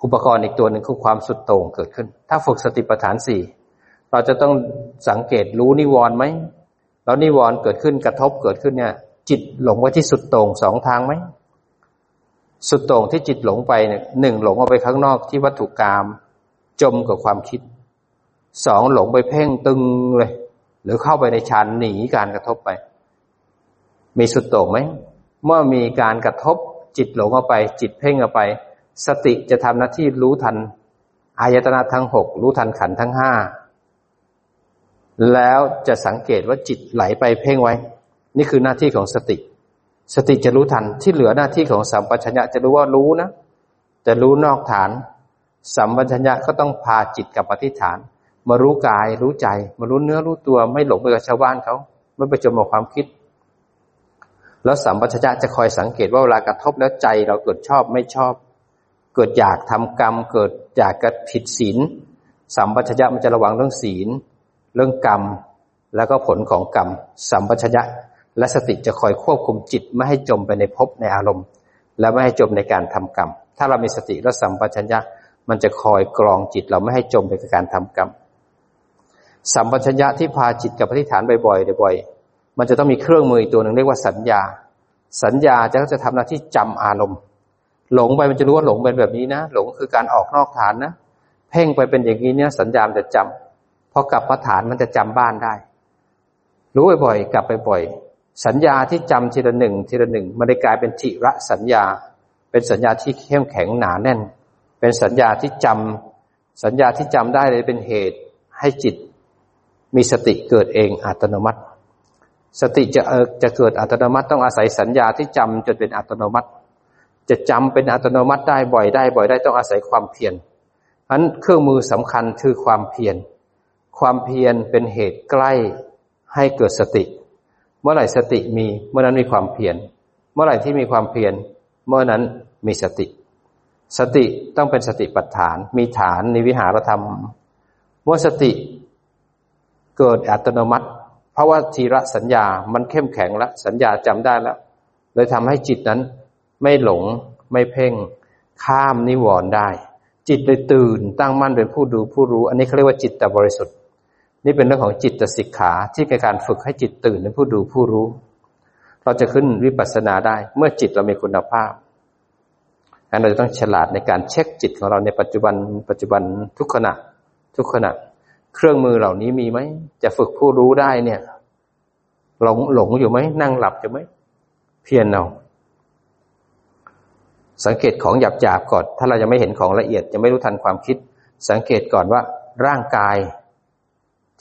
อุปกรณ์อีกตัวหนึ่งคือความสุดโต่งเกิดขึ้น ถ้าฝึกสติปัฏฐานสี่เราจะต้อง สังเกตรู้นิวรณ์ไหมแล้วนิวรณ์เกิดขึ้นกระทบเกิดขึ้นเนี่ย จิตหลงไว้ที่สุดโต่งสองทางไหมสุดโต่งที่จิตหลงไปเนี่ยหนึ่งหลงออกไปข้างนอกที่วัตถุกรรมจมกับความคิดสองหลงไปเพ่งตึงเลย หรือเข้าไปในฌานหนีการกระทบไป มีสุดโต่งไหมเมื่อมีการกระทบจิตหลงออกไป จิตเพ่งออกไป สติจะทำหน้าที่รู้ทันอายตนะทั้งหกรู้ทันขันทั้งห้า แล้วจะสังเกตว่าจิตไหลไปเพ่งไว้ นี่คือหน้าที่ของสติ สติจะรู้ทันที่เหลือหน้าที่ของสัมปชัญญะจะรู้ว่ารู้นะจะรู้นอกฐาน สัมปชัญญะก็ต้องพาจิตกลับปฏิฐาน มารู้กายรู้ใจ มารู้เนื้อรู้ตัวไม่หลงไปกับชาวบ้านเขาไม่ไปจมกับความคิด แล้วสัมปชัญญะจะคอยสังเกตว่าเวลากระทบแล้วใจเราเกิดชอบไม่ชอบ เกิดอยากทำกรรม เกิดอยากกระผิดศีลสัมปชัญญะมันจะระวังเรื่องศีล รื่องกรรม แล้วก็ผลของกรรม สัมปชัญญะและสติจะคอยควบคุมจิตไม่ให้จมไปในภพในอารมณ์ และไม่ให้จมในการทำกรรม ถ้าเรามีสติและสัมปชัญญะมันจะคอยกรองจิตเราไม่ให้จมไปกับการทำกรรม สัมปชัญญะที่พาจิตกับปฏิฐานบ่อยๆบ่อยๆมันจะต้องมีเครื่องมือตัวหนึ่งเรียกว่าสัญญา สัญญาจะก็จะทำหน้าที่จำอารมณ์ หลงไปมันจะรู้ว่าหลงเป็นแบบนี้นะ หลงคือการออกนอกฐานนะ เพ่งไปเป็นอย่างนี้เนี่ยสัญญามจะจำ พอกลับมาฐานมันจะจำบ้านได้ รู้บ่อยๆกลับไปบ่อย สัญญาที่จำทีละหนึ่งทีละหนึ่งมันได้กลายเป็นทิระสัญญา เป็นสัญญาที่เข้มแข็งหนาแน่น เป็นสัญญาที่จำสัญญาที่จำได้เลยเป็นเหตุให้จิต มีสติเกิดเองอัตโนมัติ สติจะเออจะเกิดอัตโนมัติต้องอาศัยสัญญาที่จำจนเป็นอัตโนมัติ จะจำเป็นอัตโนมัติได้บ่อยได้บ่อยได้ต้องอาศัยความเพียรอันเครื่องมือสำคัญคือความเพียร ความเพียรเป็นเหตุใกล้ให้เกิดสติ เมื่อไหร่สติมีเมื่อนั้นมีความเพียร เมื่อไหร่ที่มีความเพียร เมื่อนั้นมีสติ สติต้องเป็นสติปัฏฐาน มีฐานในวิหารธรรม เมื่อสติเกิดอัตโนมัติ เพราะว่าทีระสัญญามันเข้มแข็งแล้วสัญญาจำได้แล้วเลยทำให้จิตนั้นไม่หลงไม่เพ่งข้ามนิวรณ์ได้ จิตเลยตื่นตั้งมั่นเป็นผู้ดูผู้รู้ อันนี้เขาเรียกว่าจิตตบริสุทธิ์ นี่เป็นเรื่องของจิตสิกขาที่เป็นการฝึกให้จิตตื่นเป็นผู้ดูผู้รู้ เราจะขึ้นวิปัสสนาได้ เมื่อจิตเรามีคุณภาพเราจะต้องฉลาดในการเช็คจิตของเราในปัจจุบันปัจจุบันทุกขณะ ทุกขณะ เครื่องมือเหล่านี้มีไหมจะฝึกผู้รู้ได้เนี่ยหลงหลงอยู่ไหมนั่งหลับอยู่ไหมเพียรเอาสังเกตของหยาบหยาบก่อน ถ้าเรายังไม่เห็นของละเอียดยังไม่รู้ทันความคิด สังเกตก่อนว่าร่างกาย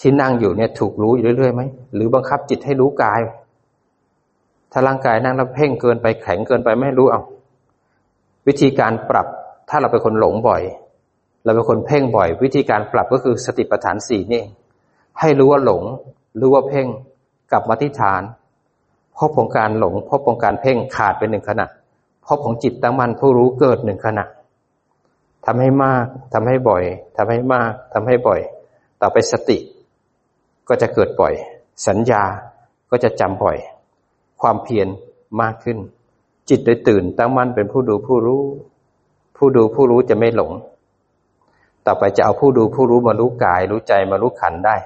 ที่นั่งอยู่เนี่ยถูกรู้อยู่เรื่อยๆไหมหรือบังคับจิตให้รู้กาย ถ้าร่างกายนั่งแล้วเพ่งเกินไปแข็งเกินไปไม่รู้เอาวิธีการปรับถ้าเราเป็นคนหลงบ่อย เราเป็นคนเพ่งบ่อย วิธีการปรับก็คือสติปัฏฐานสี่นี่ให้รู้ว่าหลง รู้ว่าเพ่งกลับมาที่ฐานพบของการหลงพบของการเพ่งขาดเป็นหนึ่งขณะพบของจิตตั้งมั่นผู้รู้เกิดหนึ่งขณะทำให้มากทำให้บ่อยทำให้มากทำให้บ่อย ต่อไปสติ ก็จะเกิดบ่อย สัญญาก็จะจำบ่อย ความเพียรมากขึ้น จิตโดยตื่นตั้งมั่นเป็นผู้ดูผู้รู้ ผู้ดูผู้รู้จะไม่หลง ต่อไปจะเอาผู้ดูผู้รู้มารู้กาย รู้ใจมารู้ขันได้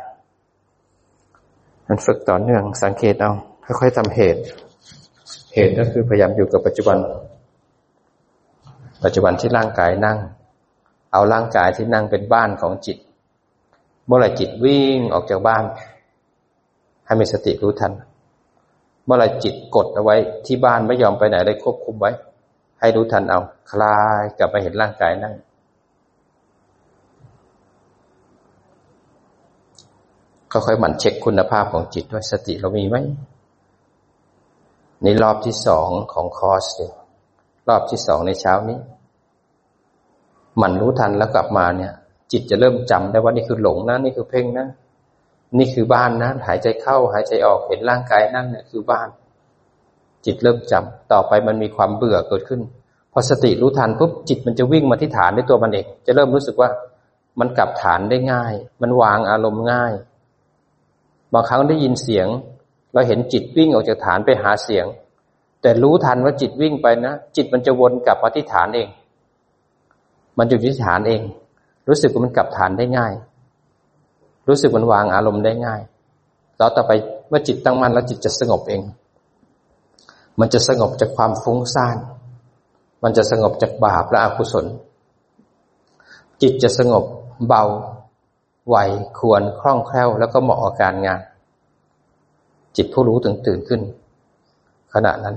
มันฝึกต่อเนื่องสังเกตเอาค่อยๆทำเหตุ เหตุก็คือพยายามอยู่กับปัจจุบัน ปัจจุบันที่ร่างกายนั่ง เอาร่างกายที่นั่งเป็นบ้านของจิต เมื่อไรจิตวิ่งออกจากบ้าน ให้มีสติรู้ทัน เมื่อไรจิตกดเอาไว้ที่บ้านไม่ยอมไปไหนเลยควบคุมไว้ ให้รู้ทันเอา คลายกลับมาเห็นร่างกายนั่งค่อยหมั่นเช็คคุณภาพของจิตว่าสติเรามีไหมในรอบที่สองของคอร์สเนี่ยรอบที่สองในเช้านี้ หมั่นรู้ทันแล้วกลับมาเนี่ย จิตจะเริ่มจำได้ว่านี่คือหลงนะนี่คือเพ่งนะนี่คือบ้านนะหายใจเข้าหายใจออกเห็นร่างกายนั่งเนี่ยคือบ้าน จิตเริ่มจำต่อไปมันมีความเบื่อเกิดขึ้น พอสติรู้ทันปุ๊บจิตมันจะวิ่งมาที่ฐานในตัวมันเอง จะเริ่มรู้สึกว่ามันกลับฐานได้ง่าย มันวางอารมณ์ง่าย บางครั้งได้ยินเสียง เราเห็นจิตวิ่งออกจากฐานไปหาเสียง แต่รู้ทันว่าจิตวิ่งไปนะ จิตมันจะวนกลับมาที่ฐานเอง มันอยู่ที่ฐานเอง รู้สึกว่ามันกลับฐานได้ง่าย รู้สึกมันวางอารมณ์ได้ง่าย แล้วต่อไปเมื่อจิตตั้งมั่นแล้วจิตจะสงบเอง มันจะสงบจากความฟุ้งซ่าน มันจะสงบจากบาปและอกุศล จิตจะสงบเบาไหวควรคล่องแคล่ว แล้วก็เหมาะกับการงาน จิตผู้รู้ถึงตื่นขึ้น ขณะนั้น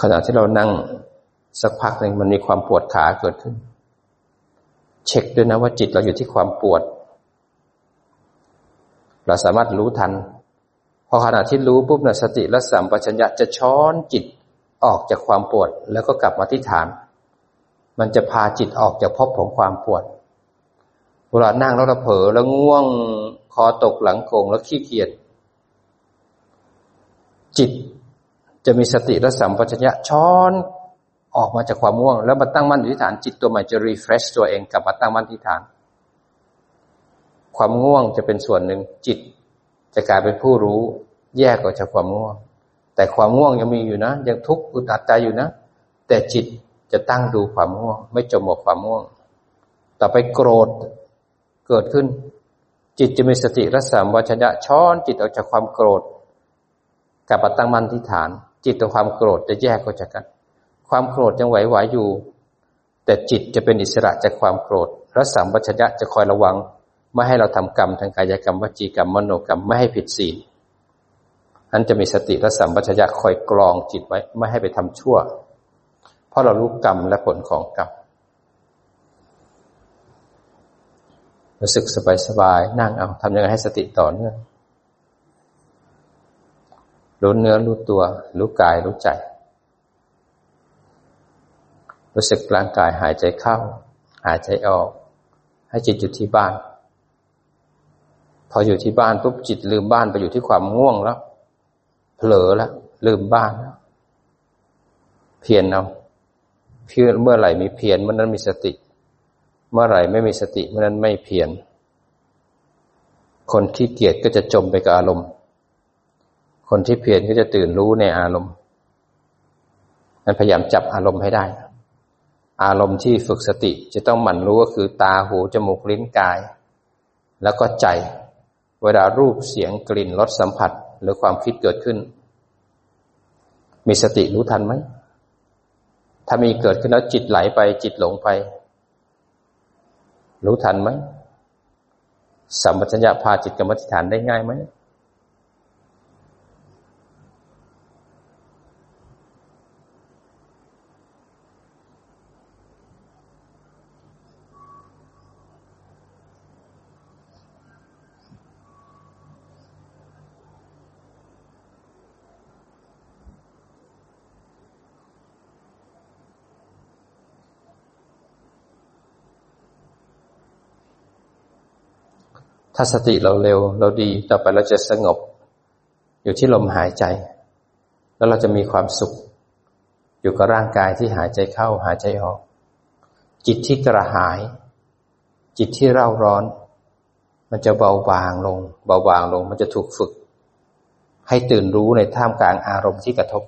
ขณะที่เรานั่งสักพักหนึ่งมันมีความปวดขาเกิดขึ้น เช็คด้วยนะว่าจิตเราอยู่ที่ความปวด เราสามารถรู้ทัน พอขณะที่รู้ปุ๊บนะสติและสัมปชัญญะจะช้อนจิตออกจากความปวด แล้วก็กลับมาที่ฐาน มันจะพาจิตออกจากภพของความปวด เวลานั่งแล้วเราเผลอแล้วง่วง คอตกหลังโกงแล้วขี้เกียจจิต จะมีสติและสัมปชัญญะช้อนออกมาจากความง่วง แล้วมาตั้งมั่นที่ฐานจิตตัวใหม่จะ refresh ตัวเองกลับมาตั้งมั่นที่ฐาน ความง่วงจะเป็นส่วนหนึ่งจิต จะกลายเป็นผู้รู้แยกออกจากความง่วง แต่ความง่วงยังมีอยู่นะ ยังทุกข์อึดอัดใจอยู่นะ แต่จิตจะตั้งดูความง่วง ไม่จมหมกความง่วง ต่อไปโกรธเกิดขึ้น จิตจะมีสติและสัมปชัญญะช้อนจิตออกจากความโกรธกลับมาตั้งมั่นที่ฐาน จิตกับความโกรธจะแยกออกจากกัน ความโกรธยังไหวไหวอยู่ แต่จิตจะเป็นอิสระจากความโกรธและสัมปชัญญะจะคอยระวัง ไม่ให้เราทำกรรมทางกายกรรมวจีกรรมมโนกรรมไม่ให้ผิดศีลนั้นจะมีสติและสัมปชัญญะคอยกรองจิตไว้ไม่ให้ไปทำชั่ว เพราะเรารู้กรรมและผลของกรรมรู้สึกสบายๆนั่งเอาทำยังไงให้สติต่อเนื่อง รู้เนื้อรู้ตัว รู้กายรู้ใจ รู้สึกร่างกายหายใจเข้า หายใจออก ให้จิตอยู่ที่บ้าน พออยู่ที่บ้านปุ๊บจิตลืมบ้านไปอยู่ที่ความง่วงแล้ว เผลอแล้วลืมบ้านแล้วเพียนเอาเพียนเมื่อไหร่มีเพียนเมื่อนั้นมีสติ เมื่อไหร่ไม่มีสติเมื่อนั้นไม่เพียนคนที่เกียจก็จะจมไปกับอารมณ์ คนที่เพียรก็จะตื่นรู้ในอารมณ์นั้นพยายามจับอารมณ์ให้ได้ อารมณ์ที่ฝึกสติจะต้องหมั่นรู้ก็คือตาหูจมูกลิ้นกาย แล้วก็ใจ เวลารูปเสียงกลิ่นรสสัมผัสหรือความคิดเกิดขึ้น มีสติรู้ทันไหม ถ้ามีเกิดขึ้นแล้วจิตไหลไปจิตหลงไป รู้ทันไหมสัมปชัญญะพาจิตกรรมฐานได้ง่ายไหม ถ้าสติเราเร็ว เราดีต่อไปเราจะสงบ อยู่ที่ลมหายใจ แล้วเราจะมีความสุข อยู่กับร่างกายที่หายใจเข้าหายใจออก จิตที่กระหาย จิตที่เร่าร้อน มันจะเบาบางลง เบาบางลง มันจะถูกฝึก ให้ตื่นรู้ในท่ามกลางอารมณ์ที่กระทบ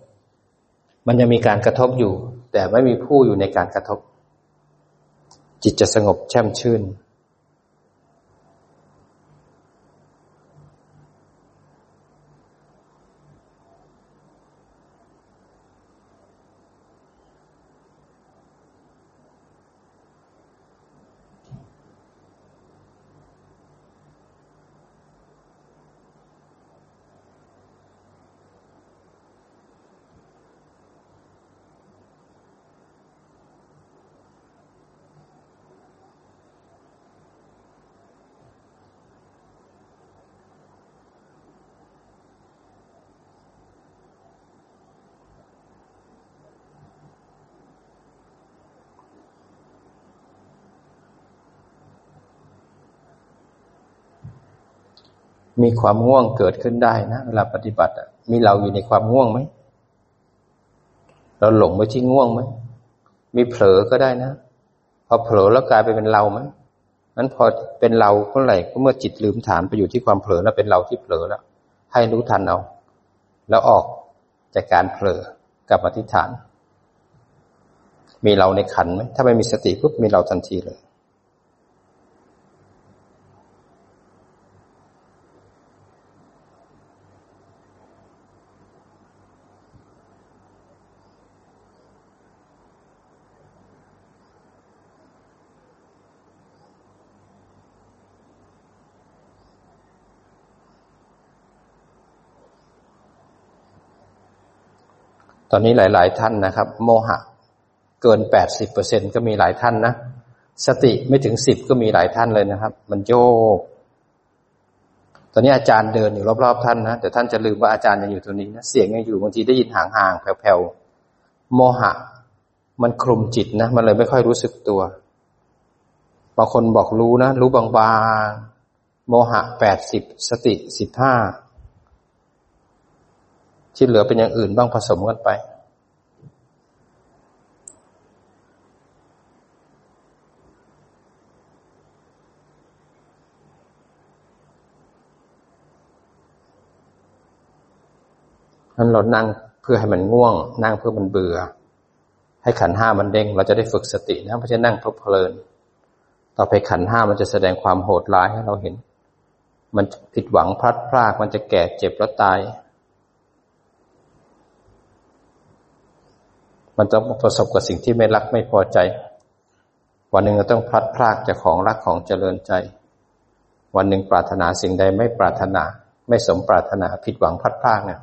มันจะมีการกระทบอยู่ แต่ไม่มีผู้อยู่ในการกระทบ จิตจะสงบแช่มชื่น มีความง่วงเกิดขึ้นได้นะเวลาปฏิบัติมีเราอยู่ในความง่วงไหมเราหลงไปที่ง่วงไหมมีเผลอก็ได้นะพอเผลอแล้วกลายไปเป็นเราไหมนั้นพอเป็นเราเมื่อไหร่ก็เมื่อจิตลืมฐานไปอยู่ที่ความเผลอแล้วเป็นเราที่เผลอแล้ว ให้รู้ทันเอาแล้วออกจากการเผลอกับอธิษฐาน มีเราในขันไหมถ้าไม่มีสติปุ๊บมีเราทันทีเลย ตอนนี้หลาย ๆ ท่านนะครับ โมหะเกินแปดสิบเปอร์เซ็นก็มีหลายท่านนะสติไม่ถึงสิบก็มีหลายท่านเลยนะครับ มันโยก ตอนนี้อาจารย์เดินอยู่รอบ ๆ ท่านนะแต่ท่านจะลืมว่าอาจารย์ยังอยู่ตรงนี้นะเสียงยังอยู่บางทีได้ยินห่างๆแผ่วๆโมหะ มันคลุมจิตนะมันเลยไม่ค่อยรู้สึกตัวบางคนบอกรู้นะ รู้บางๆโมหะแปดสิบสติสิบห้า ที่เหลือเป็นอย่างอื่นบ้างผสมกันไป นั้นเรานั่งเพื่อให้มันง่วง นั่งเพื่อมันเบื่อ ให้ขันห้ามันเด้ง เราจะได้ฝึกสตินะไม่ใช่นั่งเพลิน ต่อไปขันห้ามันจะแสดงความโหดร้ายให้เราเห็น มันผิดหวังพลัดพราก มันจะแก่เจ็บแล้วตาย มันต้องประสบกับสิ่งที่ไม่รักไม่พอใจ วันหนึ่งเราต้องพลัดพรากจากของรักของเจริญใจ วันหนึ่งปรารถนาสิ่งใดไม่ปรารถนา ไม่สมปรารถนาผิดหวังพลัดพรากเนี่ย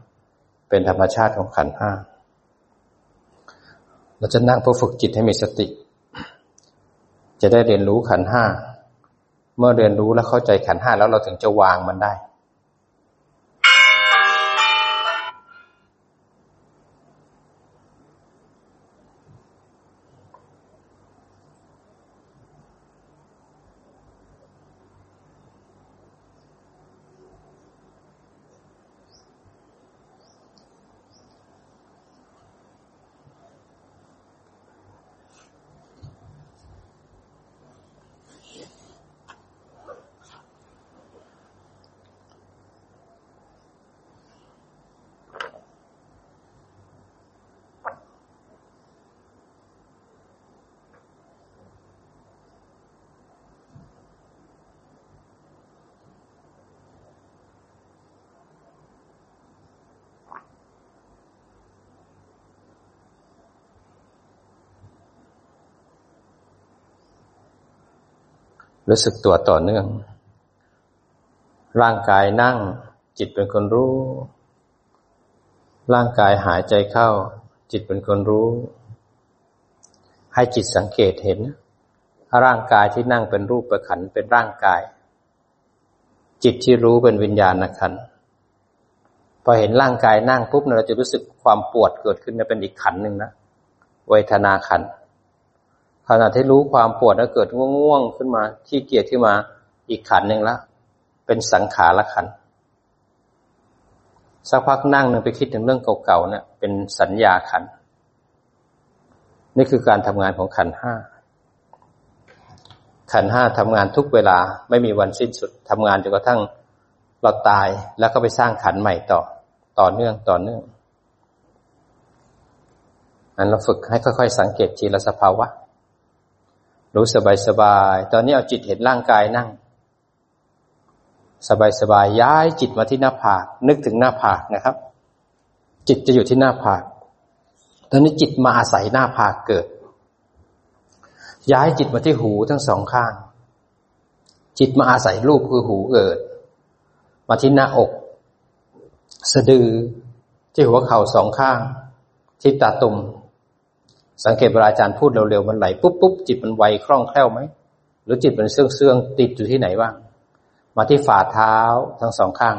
เป็นธรรมชาติของขันห้าเราจะนั่งเพื่อฝึกจิตให้มีสติ จะได้เรียนรู้ขันห้า เมื่อเรียนรู้และเข้าใจขันห้าแล้วเราถึงจะวางมันได้ รู้สึกตัวต่อเนื่อง ร่างกายนั่ง จิตเป็นคนรู้ ร่างกายหายใจเข้า จิตเป็นคนรู้ ให้จิตสังเกตเห็น ร่างกายที่นั่งเป็นรูปประขันเป็นร่างกาย จิตที่รู้เป็นวิญญาณขันพอเห็นร่างกายนั่งปุ๊บเราจะรู้สึกความปวดเกิดขึ้นเป็นอีกขันหนึ่งนะเวทนาขัน ขณะที่รู้ความปวดแล้วเกิดง่วงๆขึ้นมาที่เกียดขึ้นมาอีกขันหนึ่งละ เป็นสังขารละขันสักพักนั่งนึงไปคิดถึงเรื่องเก่าๆเนี่ยเป็นสัญญาขัน นี่คือการทำงานของขันห้า ขันห้าทำงานทุกเวลาไม่มีวันสิ้นสุดทำงานจนกระทั่งเราตายแล้วก็ไปสร้างขันใหม่ต่อ ต่อเนื่องต่อเนื่องอันเราฝึกให้ค่อยๆ สังเกตทีละสภาวะ รู้สบายๆตอนนี้เอาจิตเห็นร่างกายนั่ง สบายๆย้ายจิตมาที่หน้าผากนึกถึงหน้าผากนะครับ จิตจะอยู่ที่หน้าผาก ตอนนี้จิตมาอาศัยหน้าผากเกิด ย้ายจิตมาที่หูทั้งสองข้าง จิตมาอาศัยรูปคือหูเกิด มาที่หน้าอก สะดือที่หัวเข่าสองข้าง ที่ตาตุ่ม สังเกตเวลาอาจารย์พูดเร็วๆมันไหลปุ๊บปุ๊บจิตมันไวคล่องแคล่วไหมหรือจิตมันเสื่องเสื่องติดอยู่ที่ไหนบ้าง มาที่ฝ่าเท้าทั้งสองข้าง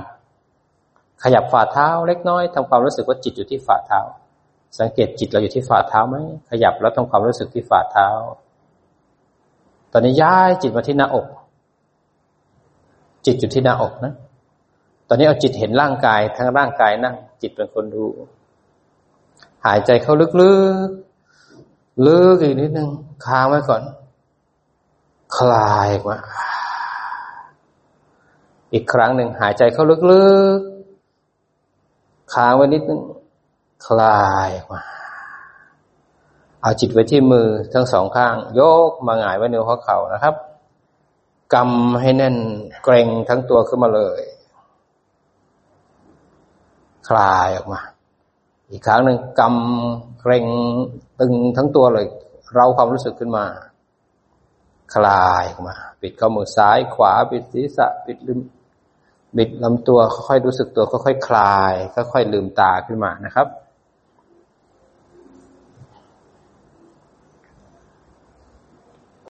ขยับฝ่าเท้าเล็กน้อยทำความรู้สึกว่าจิตอยู่ที่ฝ่าเท้า สังเกตจิตเราอยู่ที่ฝ่าเท้าไหมขยับแล้วทำความรู้สึกที่ฝ่าเท้า ตอนนี้ย้ายจิตมาที่หน้าอก จิตอยู่ที่หน้าอกนะ ตอนนี้เอาจิตเห็นร่างกายทั้งร่างกายนั่ง จิตเป็นคนดูหายใจเข้าลึกๆ ลึกอีกนิดนึงค้างไว้ก่อน คลายมาอีกครั้งหนึ่งหายใจเข้าลึกๆ ค้างไว้นิดนึง คลายมา เอาจิตไว้ที่มือทั้งสองข้าง ยกมาหงายไว้ในหัวเข่านะครับกำให้แน่นเกรงทั้งตัวขึ้นมาเลย คลายออกมา อีกครั้งหนึ่งกำเกรงตึงทั้งตัวเลย เราความรู้สึกขึ้นมา คลายออกมา ปิดข้อมือซ้ายขวา ปิดศีรษะ ปิดลืมบิดลำตัวค่อยๆรู้สึกตัวค่อยๆคลายค่อยๆลืมตาขึ้นมานะครับ